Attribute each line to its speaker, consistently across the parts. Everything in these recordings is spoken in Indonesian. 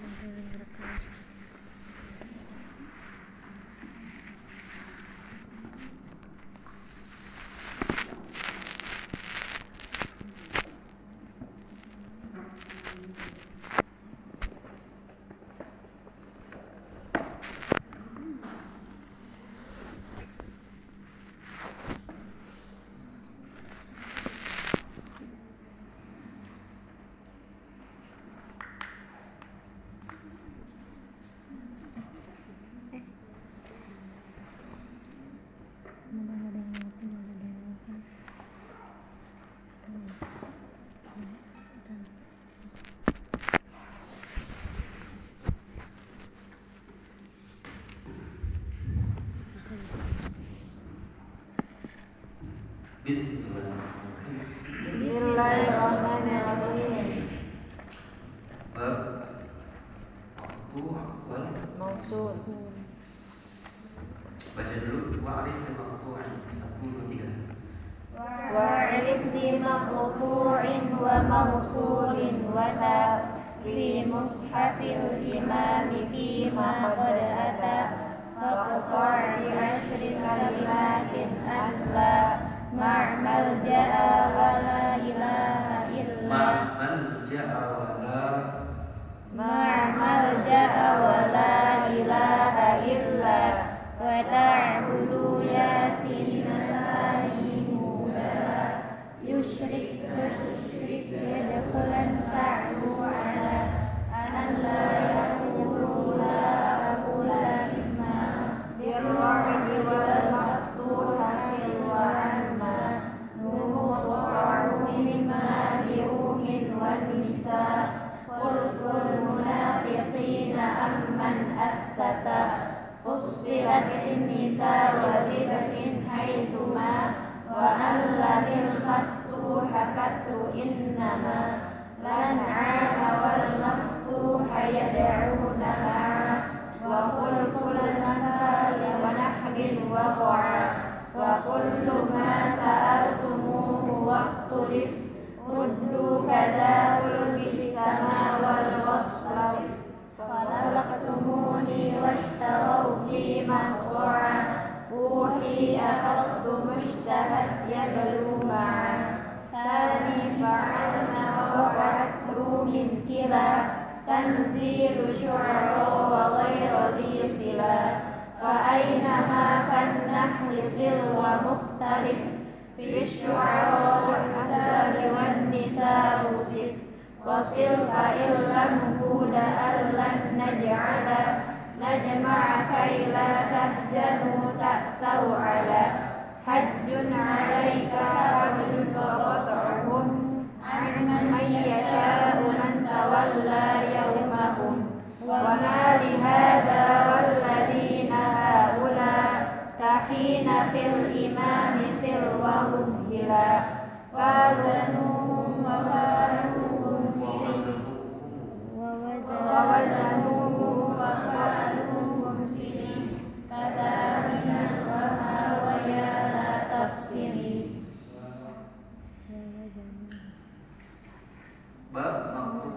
Speaker 1: Thank you. يبلو معا ثاني فعلنا وبعثر من كلا تنزيل شعر وغير ذي صلا فأينما كالنحل سر مختلف في الشعراء والأحزاب والنساء وصف وصل فإن لم هود أن لن نجعل نجمع كي لا تحزنوا تأسوا على حج عليك رجل فقطعهم عن من يشاء من تولى يومهم. وما لهذا والذين هؤلاء تحين في الإمام سر ومهلا وازنوهم وقالوهم سري ووزنوه وقالوهم سري فذا bab makruh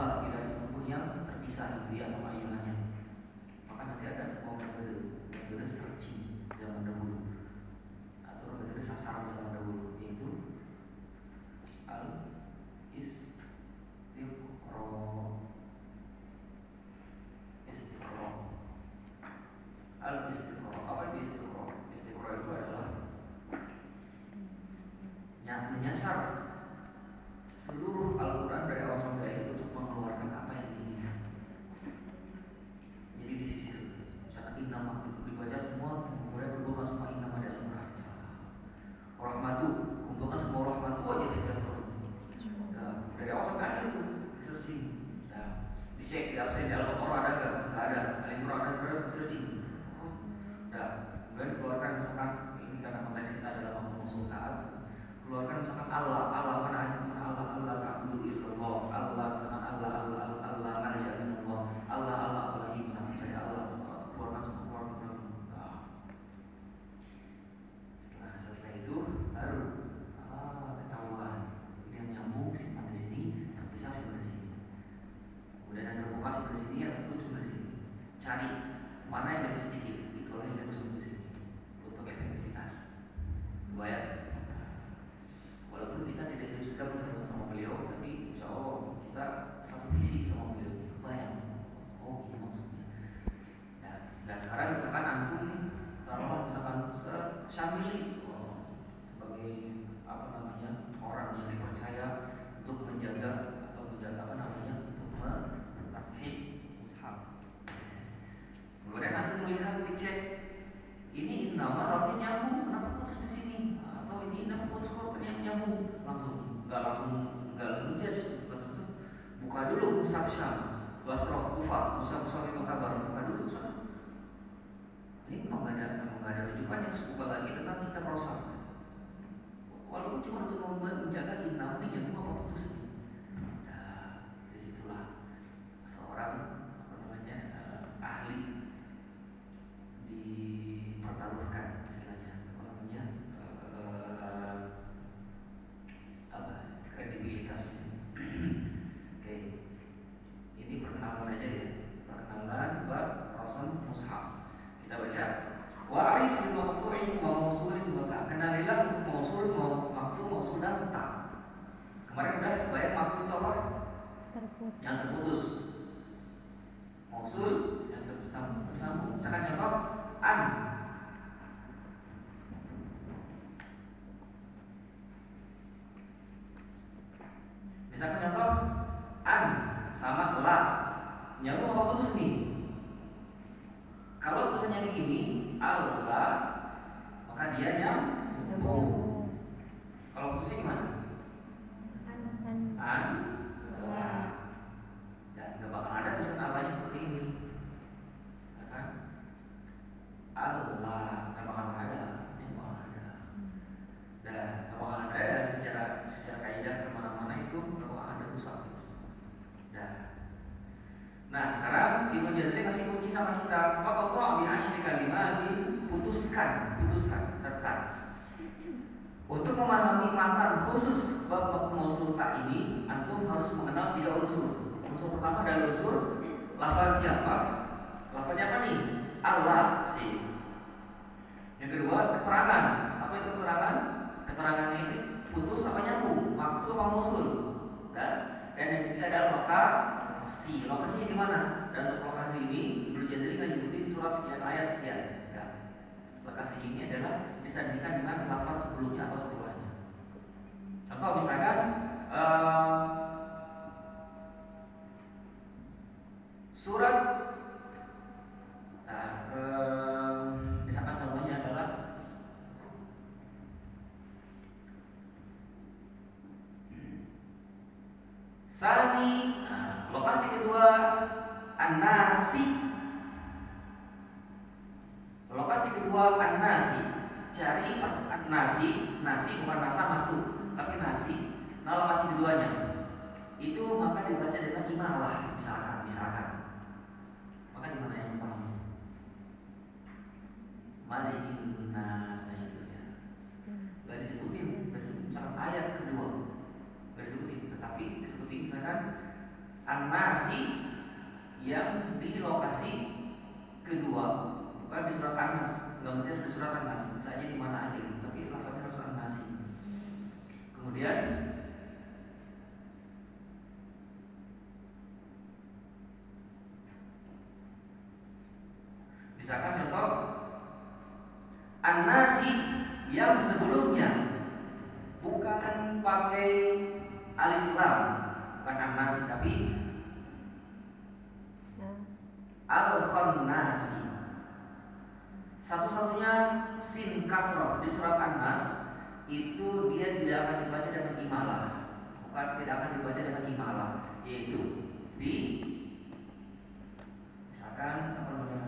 Speaker 1: ayuha tidak satupun yang terpisah dia sama ayuhanya maka nanti ada sebuah metode metode searching zaman dahulu atau metode sasaran zaman dahulu yaitu al istiqro istiqro al istiqro apa itu istiqro istiqro itu adalah yang menyasar seluruh Al-Quran dari awal sampai akhir untuk mengeluarkan apa yang diinginkan jadi di sisi misalkan innama dibaca semua kemudian kumpulkan semua innama di Al-Quran rahmatu kumpulkan semua rahmatu aja di Al-Quran nah, dari awal sampai akhir itu di searching nah, di cek di absen di Al-Quran ada gak? Gak ada Al-Imran ada berapa searching nah, kemudian keluarkan misalkan Syamili oh, sebagai apa namanya orang yang dipercaya untuk menjaga atau menjaga apa namanya untuk mentashih mushaf. Kemudian nanti melihat dicek ini nama lafaznya nyambung kenapa putus di sini atau ini nama putus kok yang nyambung langsung nggak langsung nggak langsung ngejudge langsung buka dulu mushaf Syam Basrah Kufah mushaf-mushaf itu kabar buka dulu satu ini memang gak ada memang gak ada rujukan yang cukup lagi tentang kita rosak. Walaupun cuma untuk menjaga inam nih yang apa putus. Nah, di situlah seorang apa namanya uh, ahli dipertaruhkan istilahnya apa namanya uh, apa kredibilitasnya. Oke, ini perkenalan aja ya, perkenalan bab Rasul Mushaf. Kita baca Wa'rif bil maqtu'i wa mausulin wa ta. Kenalilah untuk mausul, maqtu, mausul dan ta. Kemarin udah bayar maqtu itu apa?
Speaker 2: Terputus.
Speaker 1: Yang terputus. Mausul yang tersambung. tersambung. Misalkan contoh an. Misalkan contoh an sama la. Nyambung apa putus nih? Kalau tulisannya begini, Allah, maka dia yang nyambung. Kalau putusnya gimana?
Speaker 2: An an
Speaker 1: An, Allah. Dan nggak bakal ada tulisan Allahnya seperti ini. Ya kan? Allah, nggak bakal ada. Ini bakal ada. Dan nggak bakal ada ya, secara secara kaidah ke mana-mana itu nggak bakal ada rusak. Dan Nah sekarang Ibnu Jazari kasih kunci sama kita Fakotto bi asyri kalimatin Putuskan, putuskan, tekan Untuk memahami matan khusus bab mausul tak ini Antum harus mengenal tiga unsur Unsur pertama adalah unsur Lafaznya apa? Lafaznya apa nih? Allah sih Yang kedua keterangan Apa itu keterangan? Keterangannya itu putus apa nyambung? Waktu apa mausul Dan, dan yang ketiga adalah lokasi. Lokasinya di mana? Dan untuk lokasi ini Ibnu Jazari kan surah sekian ayat sekian. Lokasi ini adalah disandingkan dengan lafaz sebelumnya atau setelahnya. Contoh misalkan uh, surat nah, uh, misalkan contohnya adalah Sani, nah, lokasi kedua An-Nasi. Lokasi kedua An-Nasi. Cari An-Nasi Nasi bukan nasa masuk Tapi nasi. Nah lokasi keduanya Itu maka dibaca dengan imalah Misalkan, misalkan. Maka di mana yang paham? Malikin nas Nah itu ya. Gak disebutin Gak disebutin. Misalkan ayat kedua. Gak disebutin. Tetapi disebutin misalkan An-Nasi Yang di lokasi kedua. Bukan di surat An-Nas. Gak mesti ada di surat An-Nas. Bisa aja di mana aja gitu Tapi lafaznya harus An-Nasi Kemudian Misalkan contoh An-Nasi yang sebelumnya bukan pakai alif lam, bukan an-nasi tapi al-khannasi. Satu-satunya sin kasroh di surat An-Nas itu dia tidak akan dibaca dengan imalah, bukan tidak akan dibaca dengan imalah, yaitu di misalkan apa namanya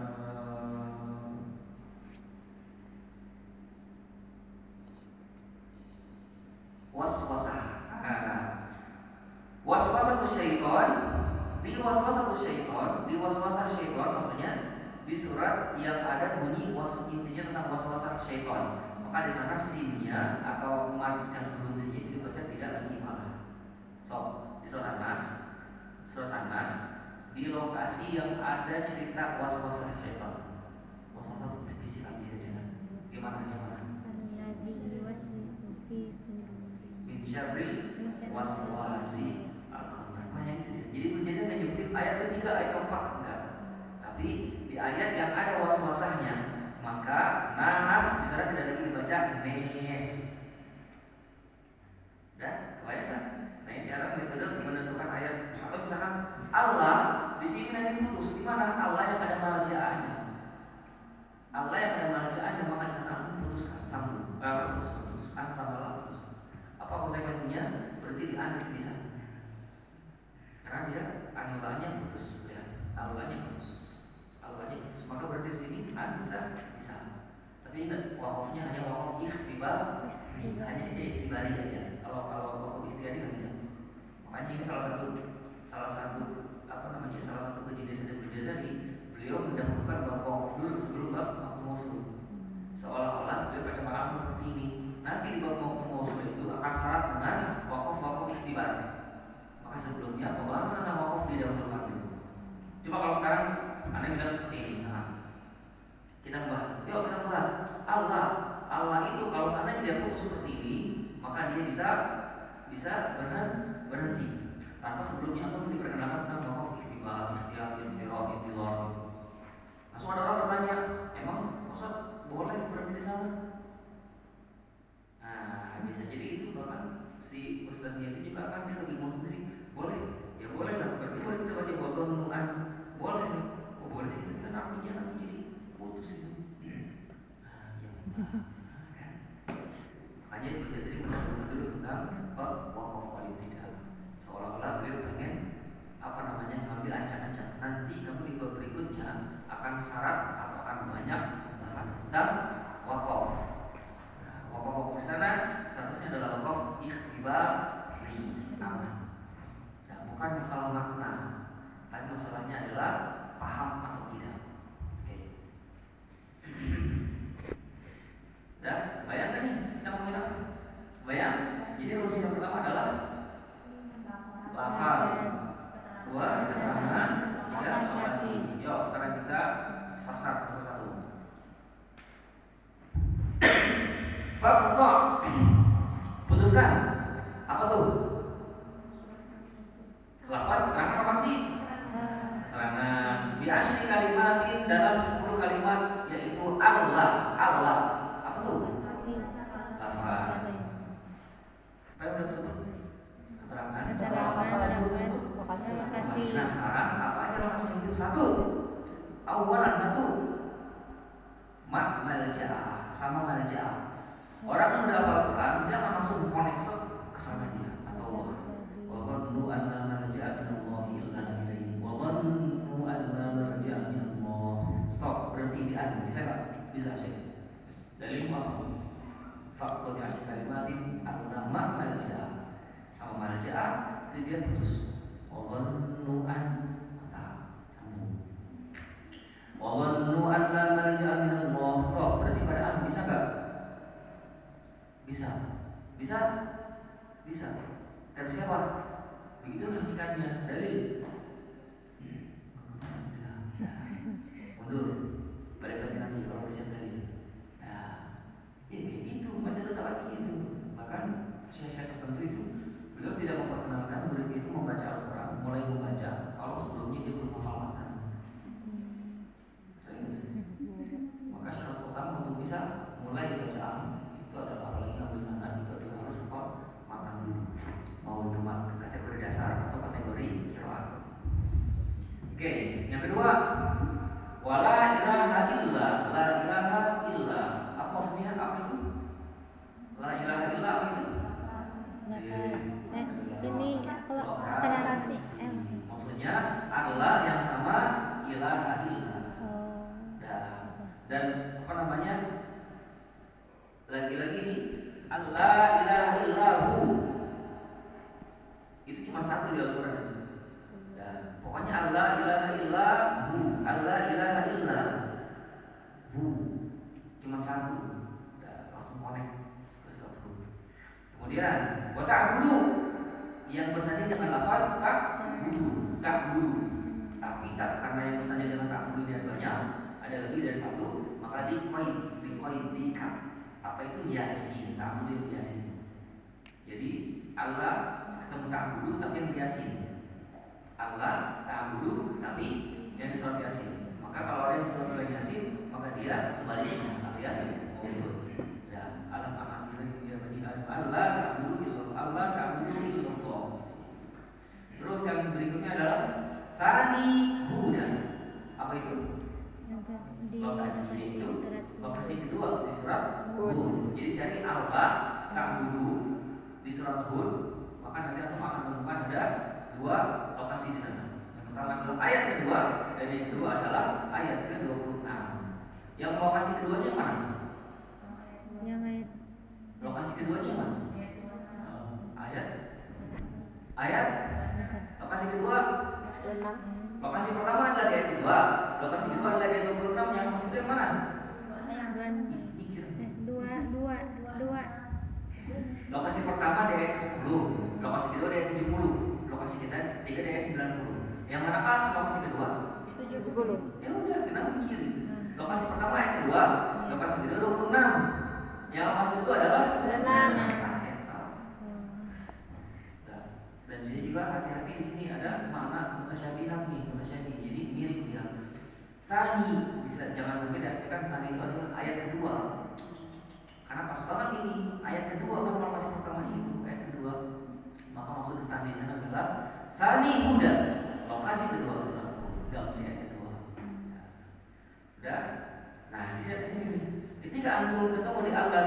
Speaker 1: waswasah. Nah, waswasah syaitan di waswasah syaitan, di waswasah syaitan maksudnya di surat yang ada bunyi was intinya tentang waswasah syaitan. Maka di sana sinnya atau manis yang sebelum sinnya itu dibaca tidak lagi malah. So, di surat An-Nas, surat An-Nas di lokasi yang ada cerita waswasah syaitan. Waswasah spesifik aja. Gimana gimana? Min syarri waswasi da vez. kerjaan. Orang yang udah hafal Quran, dia akan langsung connect ke sana dia. yang mana A lokasi kedua? itu puluh. Ya udah, kenapa kiri? Gitu? Lokasi pertama yang kedua, lokasi kedua
Speaker 2: dua puluh
Speaker 1: enam. Yang lokasi itu adalah
Speaker 2: 6
Speaker 1: nah, Dan jadi juga hati-hati di sini ada mana mutasyabihat nih, mutasyabihat. Jadi mirip dia. Sani bisa jangan berbeda, kan sani itu adalah ayat kedua. Karena pas banget ini ayat kedua kan lokasi pertama itu ayat kedua maka maksud Sani di sana adalah sani huda lokasi kedua satu nggak mesti ada dua udah. Nah di sini ketika antum ketemu di Allah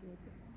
Speaker 2: do it.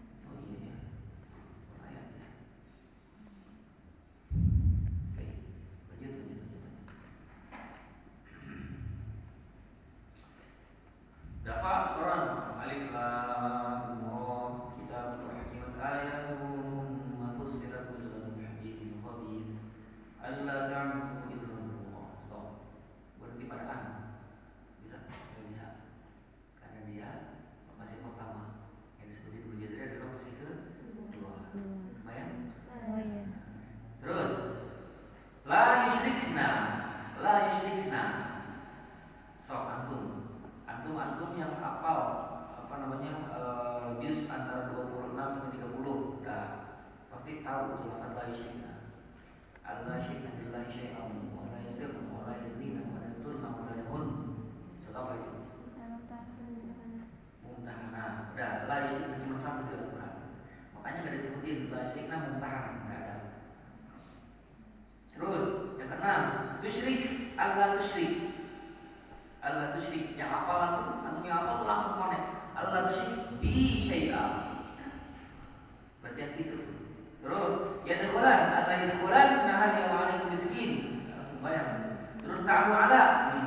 Speaker 1: 咋
Speaker 2: 拿
Speaker 1: 的？嗯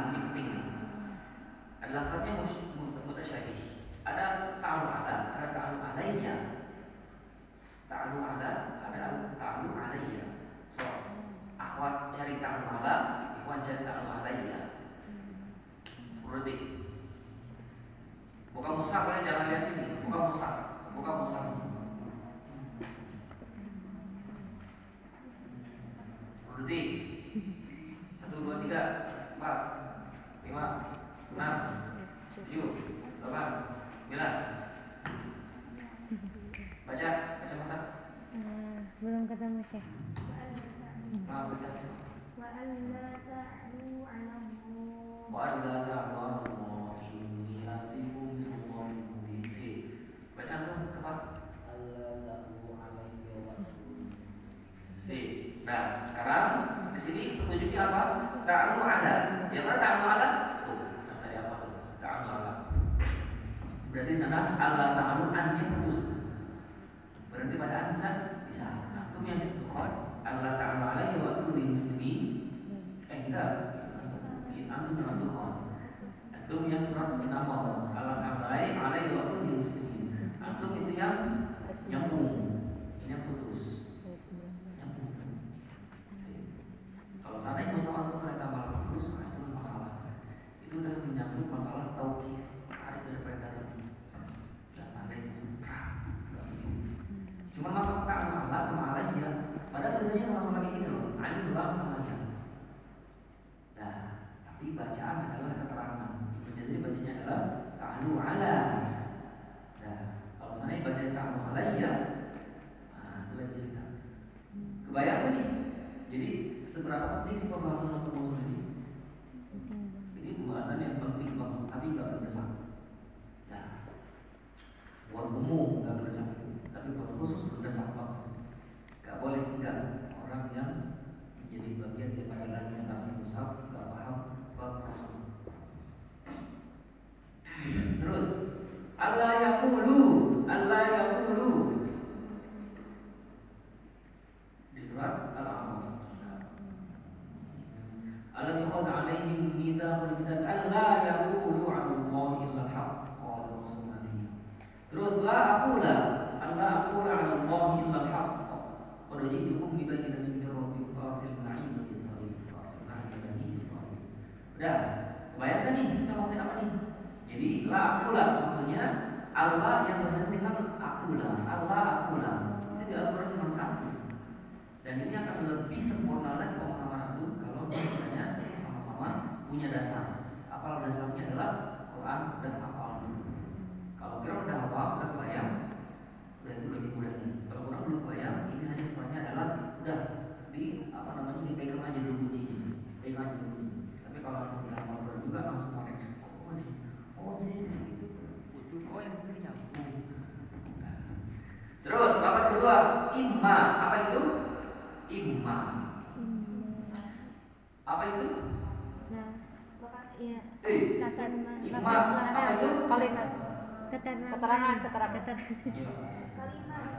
Speaker 1: clause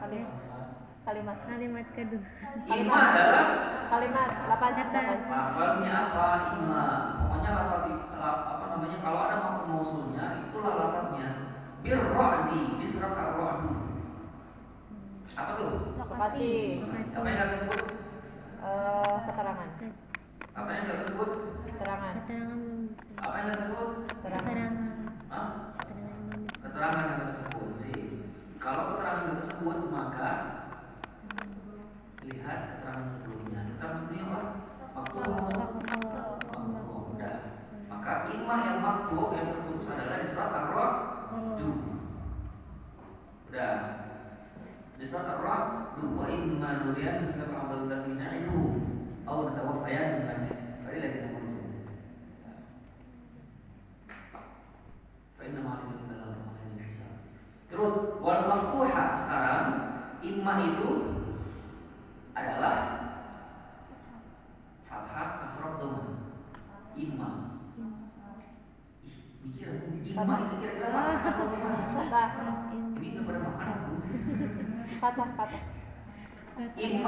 Speaker 3: kalimat
Speaker 4: kalimat
Speaker 3: kalimat
Speaker 2: kedua.
Speaker 1: Kalimat adalah?
Speaker 3: Kalimat lapan
Speaker 1: lafalnya apa? Ima. Pokoknya lafal apa namanya kalau ada makna mausulnya itulah lafalnya birrodi bisrokar rodi. Apa tuh?
Speaker 3: Lokasi.
Speaker 1: Apa yang disebut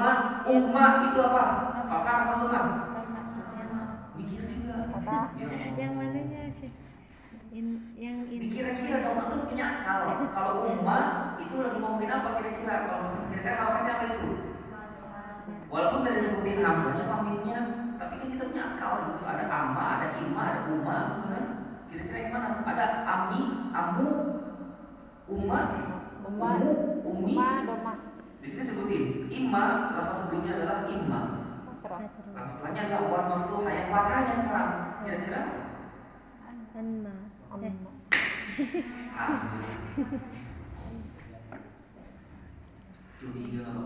Speaker 2: Imam, ummah itu
Speaker 1: apa?
Speaker 2: Kakak
Speaker 1: atau
Speaker 2: lemah? Mikir juga.
Speaker 1: Iya. Yang mananya sih? yang ini. Dikira-kira dong, itu punya akal. Kalau ummah itu lagi ngomongin apa kira-kira? Kalau kira-kira khawatirnya apa itu?
Speaker 3: Walaupun
Speaker 1: dari sebutin hamsanya, pamitnya, tapi
Speaker 3: kan kita
Speaker 1: punya akal itu Ada amma, ada imma, ada umma, Kira-kira yang mana? Ada ami, amu, umma, umu, umi, di sini sebutin imma lafaz sebelumnya adalah imma.
Speaker 3: Oh,
Speaker 1: nah, setelahnya adalah wal maftuha yang fathahnya sekarang. Kira-kira?
Speaker 2: anna
Speaker 3: Anma.
Speaker 1: Asli.
Speaker 3: tuh
Speaker 2: eh.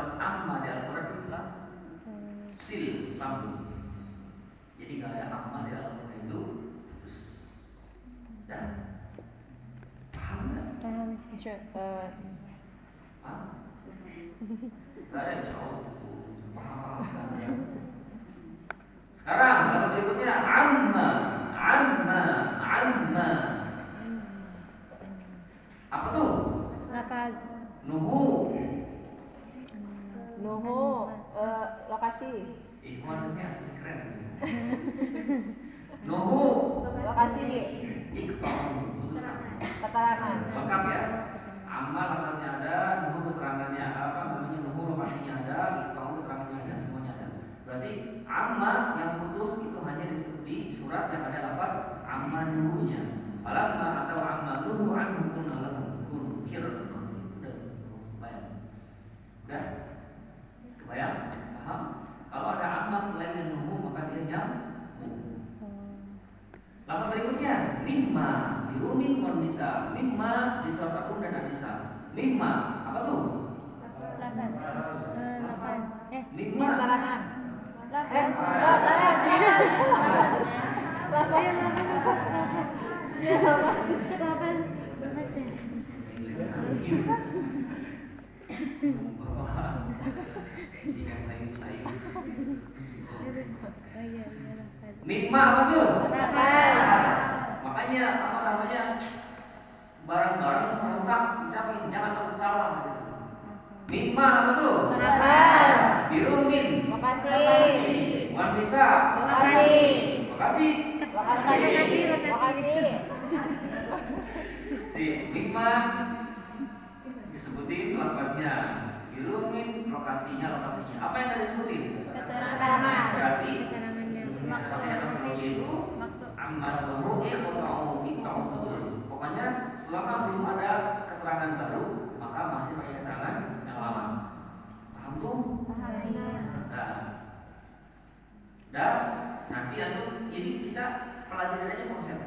Speaker 1: kalimat
Speaker 2: amma
Speaker 1: di Al-Quran itu sil sambung. Jadi nggak ada amma di ya, Al-Quran itu. Dan paham nggak?
Speaker 2: Paham,
Speaker 3: sure.
Speaker 1: Uh. Gak ada yang jauh, paham. Ya. Sekarang
Speaker 2: Boho,
Speaker 1: uh,
Speaker 3: hmm. eh, lokasi.
Speaker 1: Eh, Ih, warungnya asli keren. Noho,
Speaker 3: lokasi.
Speaker 1: Ikton,
Speaker 3: keterangan.
Speaker 1: Lengkap ya. Amal asalnya ada, Noho keterangannya apa namanya Noho lokasinya ada, Ikton keterangannya ada, semuanya ada. Berarti amal yang putus itu hanya disebut di surat yang ada lafaz dulunya, Falamma nikmat apa tuh? Makanya apa namanya barang-barang serentak ucapin jangan takut salah. Gitu. Nikmat apa tuh? Dirumin.
Speaker 3: Makasih.
Speaker 1: Bukan bisa.
Speaker 3: Makasih.
Speaker 1: Makasih.
Speaker 3: Makasih. Makasih.
Speaker 1: Si nikmat disebutin lafadznya dirumin lokasinya lokasinya apa yang tadi disebutin?
Speaker 3: keterangan
Speaker 1: berarti Pokoknya selama belum ada keterangan baru, maka masih pakai keterangan yang lama. Paham tuh? Paham. Nah, dan nanti atau jadi kita pelajari aja
Speaker 3: konsep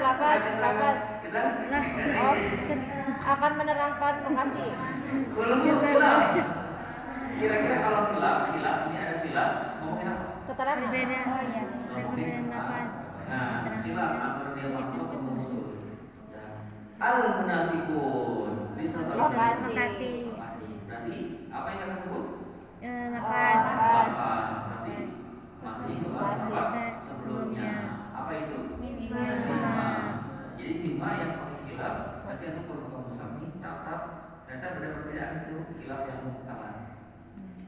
Speaker 3: lepas,
Speaker 1: lepas.
Speaker 2: Nah,
Speaker 3: oh, akan menerangkan lokasi.
Speaker 1: Iya, iya. Kira-kira kalau hilaf, hilaf ini ada hilaf, ngomongin apa?
Speaker 3: Keterangan.
Speaker 2: Berbeda.
Speaker 4: Oh iya.
Speaker 2: Ah, pendapat.
Speaker 1: Nah, hilaf antara dia makhluk musuh. Al munafikun. Bisa
Speaker 3: lokasi.
Speaker 2: Lokasi.
Speaker 1: Berarti apa yang kita sebut?
Speaker 2: Eh, lapan.
Speaker 1: Lapan. Berarti masih lapan. sebelumnya. Apa itu? lima yang paling hilaf berarti itu perlu musafir catat ternyata ada perbedaan. Itu hilaf yang mutalan.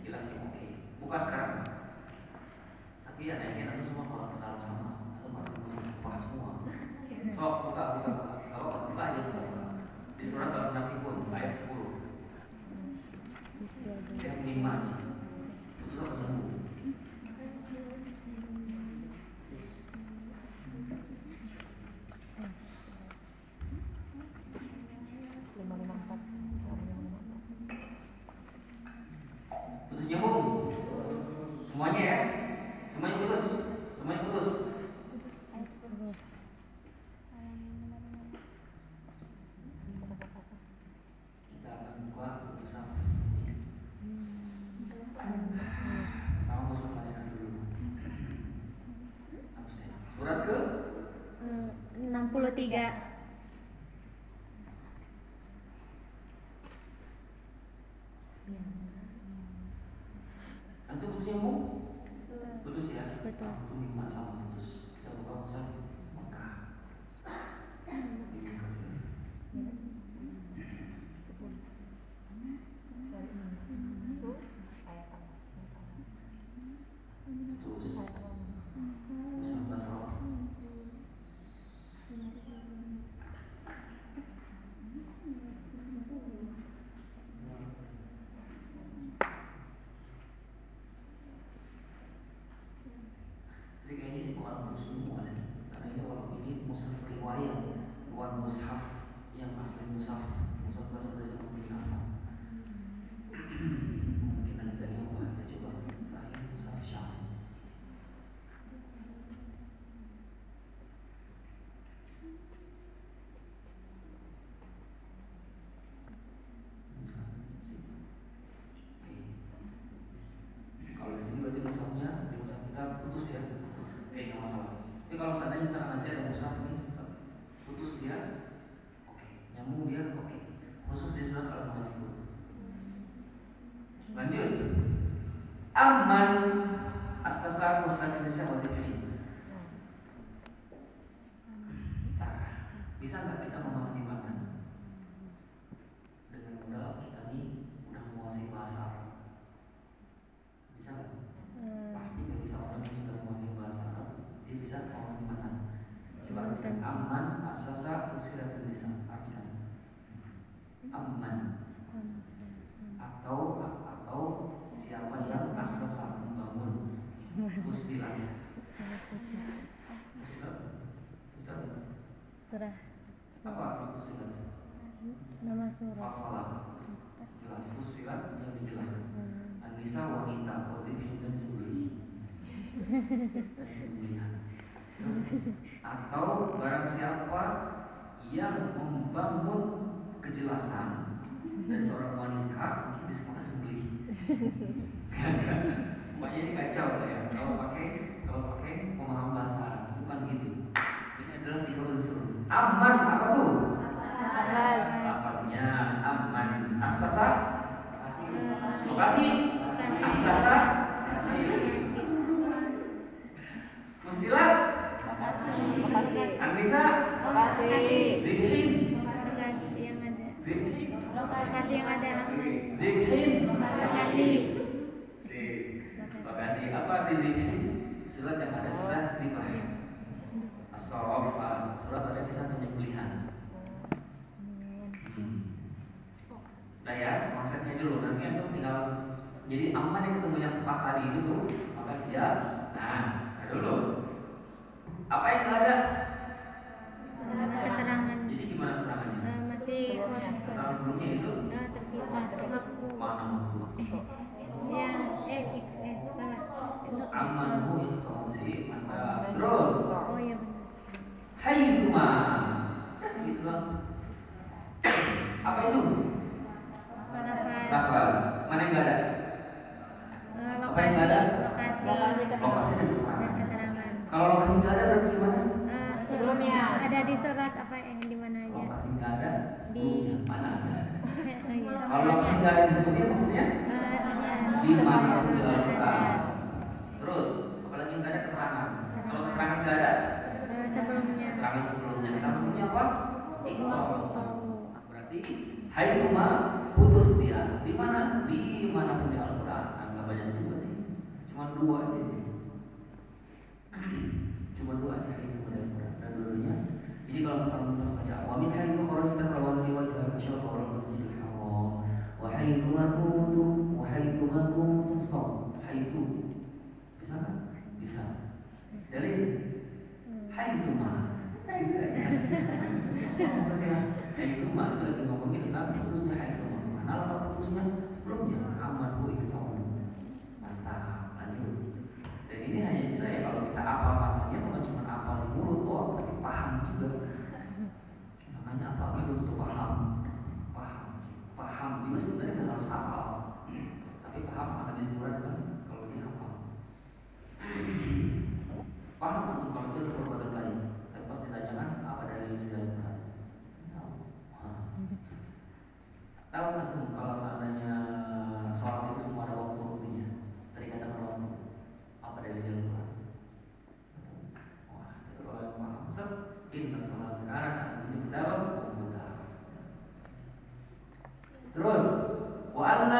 Speaker 1: Hilaf yang oke. Buka sekarang. Tapi ada yang kira itu semua kalau mutalan sama. Itu baru musafir buka semua. So buka buka buka. Kalau buka, buka aja buka, di surat al-nafiqun ayat sepuluh. Yang lima. semua ini riwayat bukan mushaf yang asli mushaf. Mungkin apa kita coba. Terakhir kalau di sini berarti musafnya di musaf kita putus ya?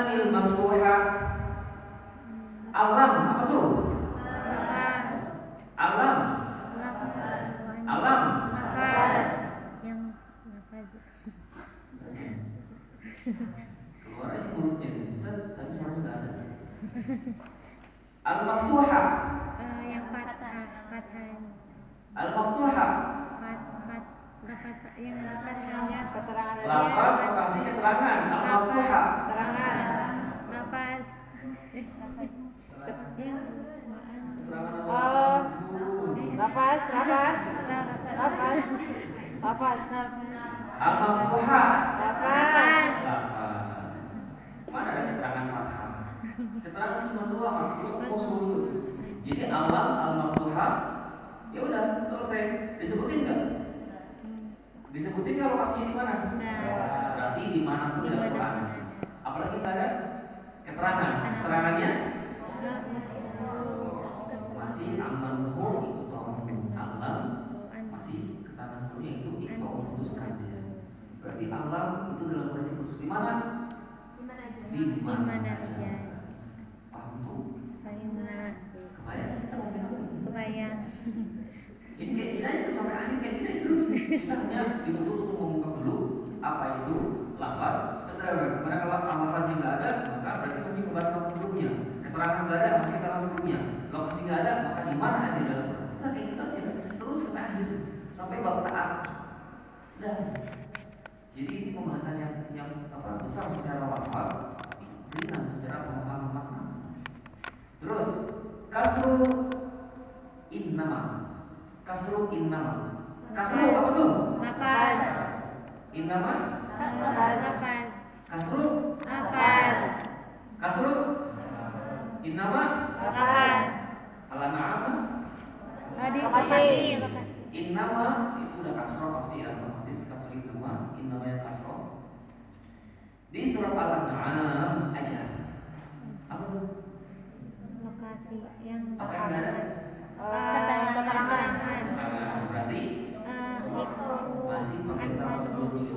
Speaker 1: Wa allamil maftuha alam apa tuh? Alam, alam.
Speaker 2: Yang.
Speaker 1: Keluar aja mulutnya, set, tapi suaranya nggak ada. Al maftuha,
Speaker 2: Eh, yang fathah, fathah. fat, fathah yang fathahnya.
Speaker 3: Keterangan dari
Speaker 1: Lafaz lokasi keterangan al-maftuha
Speaker 3: keterangan.
Speaker 2: Nafas. Eh, yang
Speaker 1: Keterangan
Speaker 3: Oh.
Speaker 1: al-maftuha.
Speaker 3: Nafas, nafas, nafas, nafas,
Speaker 1: Al-maftuha
Speaker 3: nafas.
Speaker 1: Lafaz Mana ada keterangan fathah Keterangan cuma dua maftuh khusus Jadi alam al-maftuha Ya udah selesai. Disebutin nggak? Disebutin nggak? Lokasinya di mana? Berarti di mana pun di Al-Quran Apalagi ada keterangan. Keterangannya? Masih aman. Hu itu alam masih keterangan sebelumnya itu itu memutuskan dia alam itu dalam kondisi putus di mana? Di mana
Speaker 2: mana
Speaker 1: aja? paham tuh kebayang kita mau bilang apa?
Speaker 2: Kebayang.
Speaker 1: ini kayak gini aja sampai akhir kayak gini terus. Misalnya ditutup untuk mengungkap dulu apa itu lafaz keterangan. Karena kalau lafaznya nggak ada maka berarti masih membahas lafaz sebelumnya. Keterangan nggak ada masih keterangan sebelumnya. Lokasi nggak ada maka di mana aja dalam? Nah kayak gitu aja. Terus sampai akhir. Sampai bab taat. Dan jadi ini pembahasan yang yang apa besar secara lafaz ringan secara pemahaman makna. Terus kasru innama. Kasru innama. Kasru apa tuh
Speaker 2: Nafas.
Speaker 1: innama?
Speaker 2: Nafas. Nafas.
Speaker 1: kasru?
Speaker 2: Nafas.
Speaker 1: kasru? Innama?
Speaker 2: Nafas.
Speaker 1: ala na'ama?
Speaker 2: Tadi
Speaker 1: innama itu udah kasro pasti ya otomatis kasru innama innama yang kasro di surat al-an'am aja. Apa tuh?
Speaker 2: Lokasi yang
Speaker 1: apa yang ada?
Speaker 3: Eh, keterangan.
Speaker 1: Keterangan. berarti?
Speaker 2: Eh, itu.
Speaker 1: Masih pakai keterangan sebelumnya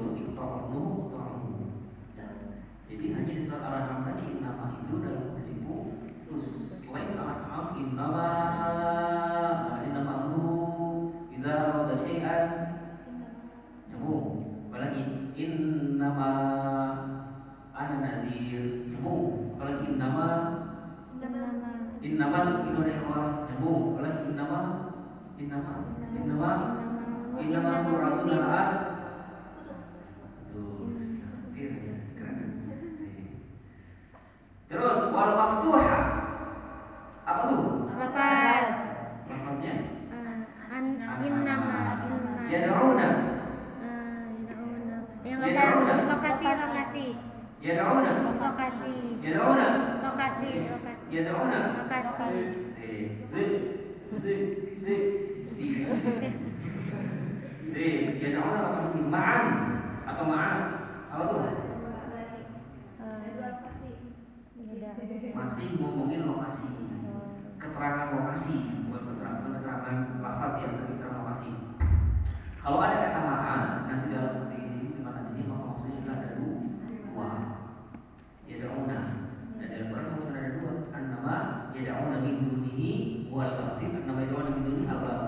Speaker 1: yad'una min dunihi wal asif annama yad'una min dunihi al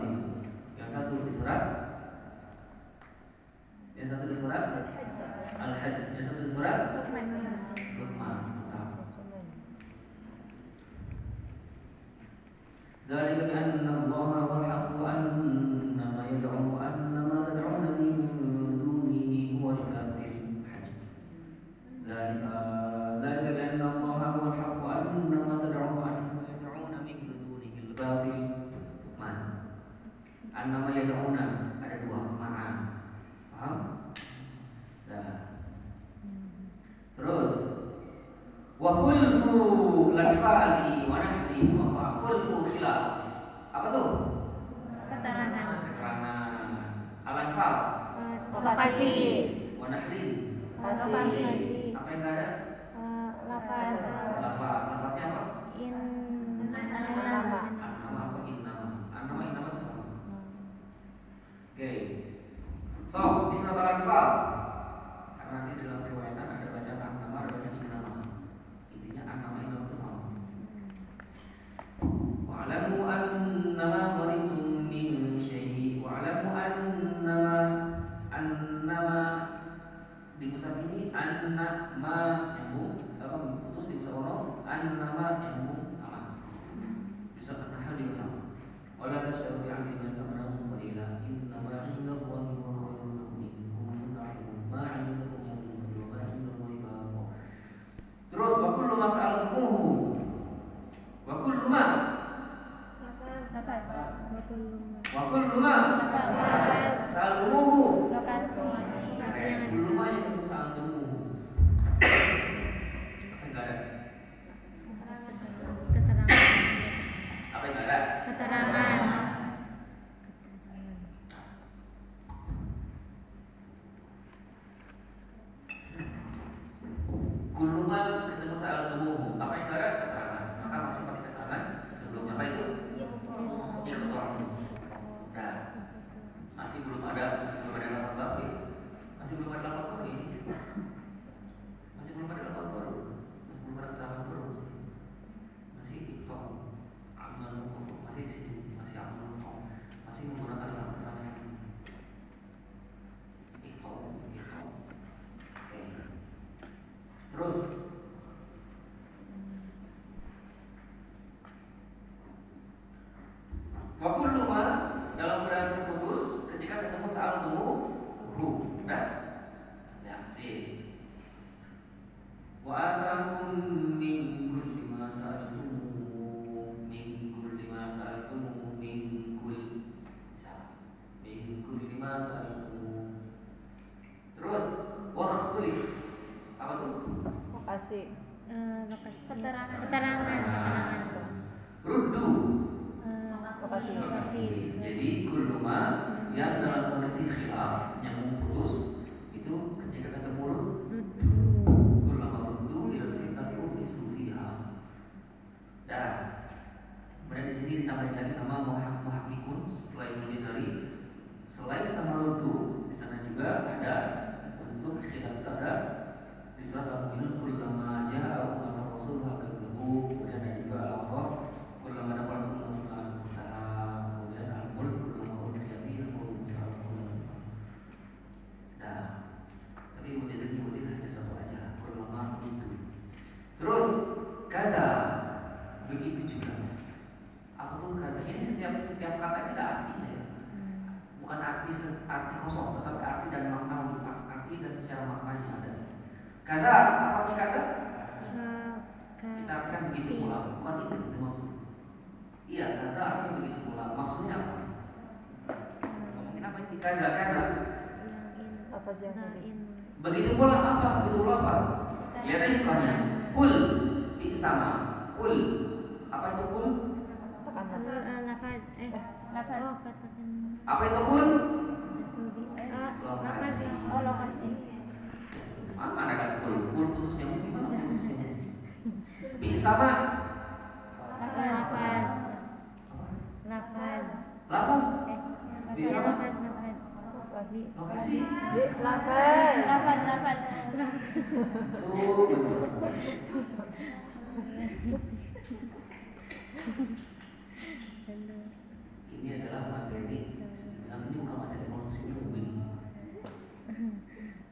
Speaker 1: ini adalah materi bilang ini bukan materi korupsi ini umum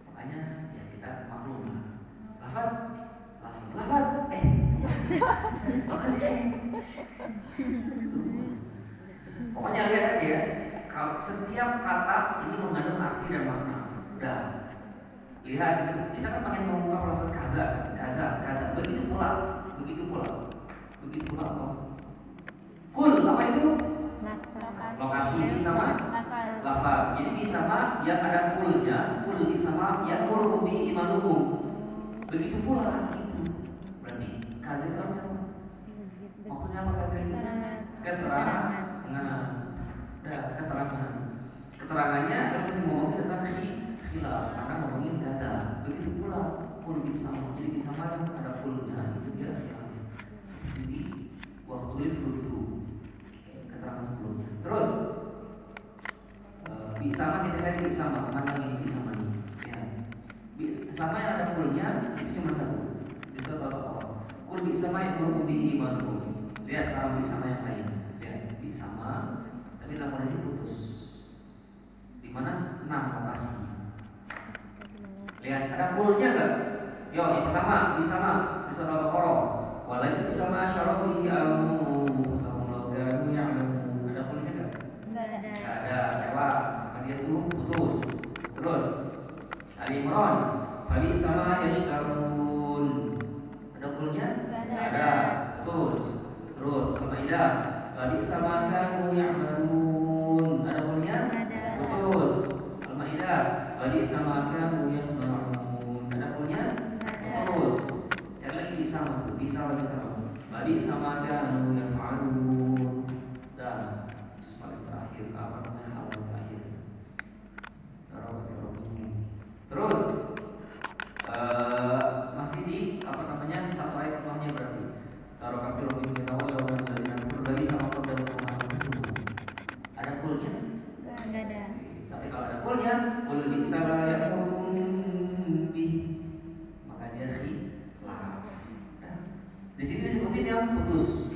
Speaker 1: makanya ya kita maklum. Lafat lafat lafat eh makasih makasih, eh. Pokoknya lihat aja ya kalau setiap kata ini mengandung arti dan makna. Udah. Lihat kita kan pengen mengungkap lafaz kaza kaza kaza. Begitu pula begitu pula begitu pula kul apa itu? lokasi ini sama lafal. Jadi ini sama yang ada kulnya. Kul ini sama yang kul iman imanukum. Begitu pula itu. Berarti kalian apa? Maksudnya apa kalian keterangan. Nah keterangan. Keterangannya kita masih ngomongin tentang khilaf. Karena ngomongin kata begitu pula kul bi sama Di sini disebutin yang putus.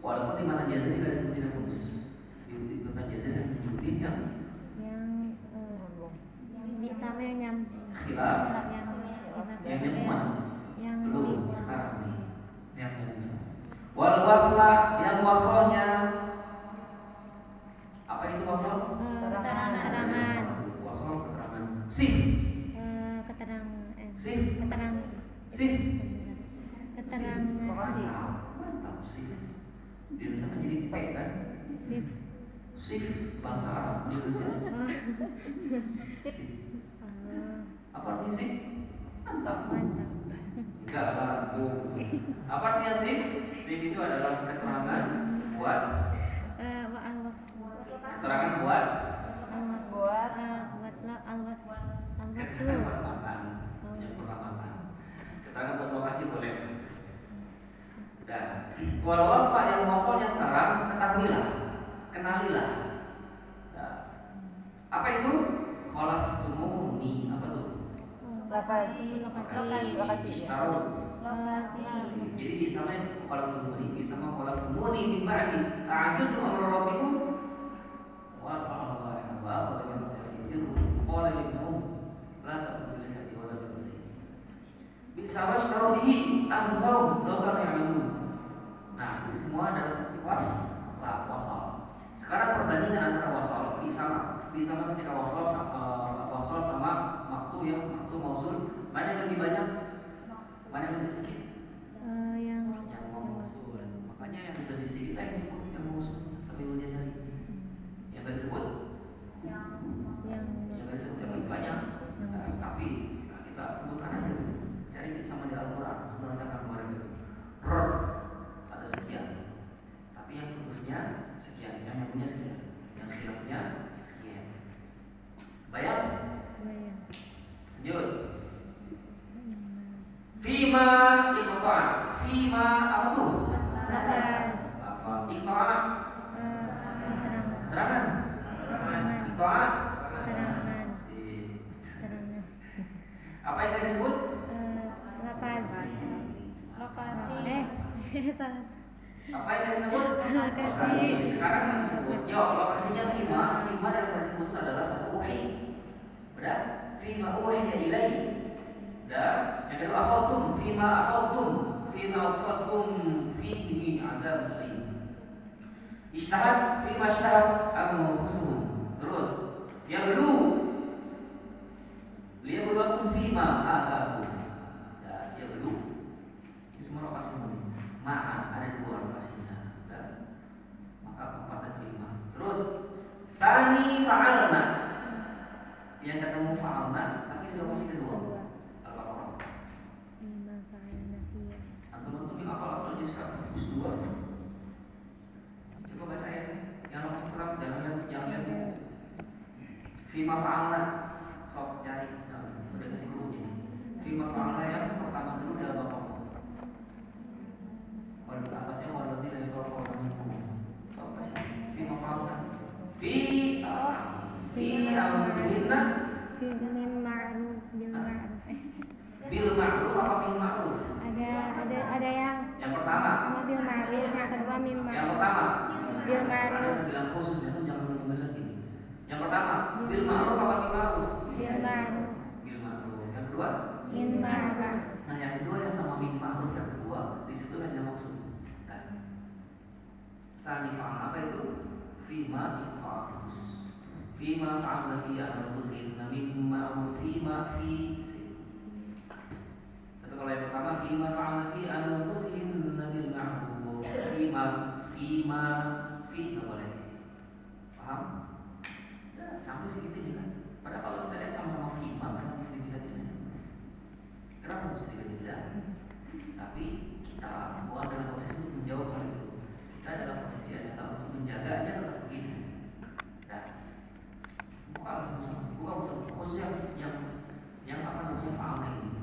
Speaker 1: Walaupun di mata biasa tidak disebutin Apa artinya sih? Sih itu adalah keterangan buat bisa mengolah kemuni di barat ini. Aku dan lima. Terus tani fa'alna yang ketemu fa'alna tapi di lokasi kedua. Al-Baqarah.
Speaker 2: Lima fa'alna fiyya.
Speaker 1: Antum antum ini apa apa aja seratus dua. Coba baca ya. Yang lokasi pertama jangan lihat yang lihat buku. Fima fa'alna. Sok cari. Nah, udah kasih bukunya. Fima fa'alna yang pertama dulu dalam Baqarah. Kalau atasnya walau tidak itu apa orang hukum. Sok baca. Fima fa'alna. Fi Fi
Speaker 2: min ma'ruf bil ma'ruf. Eh,
Speaker 1: bil ma'ruf apa bil ma'ruf?
Speaker 2: Ada ada ada yang
Speaker 1: Yang pertama,
Speaker 2: sama bil ma'ruf, yang kedua min
Speaker 1: yang
Speaker 2: ma'ruf.
Speaker 1: pertama
Speaker 2: Bil ma'ruf.
Speaker 1: Ada bilang khususnya itu jangan ngomong lagi. Yang pertama, bil ma'ruf apa bil ma'ruf?
Speaker 2: Bil ma'ruf.
Speaker 1: Bil ma'ruf. Yang kedua,
Speaker 2: Min ma'ruf.
Speaker 1: nah yang kedua yang sama bil ma'ruf yang kedua di situ hanya maksud. Nah, Sani fa'al apa itu? Fima iqa'us. Fa'al fi anfusihim mimma au fima fi Tapi kalau yang pertama fima fa'al fi anfusihim bil ma'ruf. Fima fima fi nggak boleh. Paham? Ya, sampai segitu ya kan. Padahal kalau kita lihat sama-sama fima kan bisa bisa bisa. Kenapa bisa beda? Tapi kita bukan dalam proses menjawab hal itu. Kita dalam posisi adalah untuk menjaganya tetap begini. Nah, bukan bukan bukan bukan khusus yang yang yang apa namanya fauna ini. Kalau kalau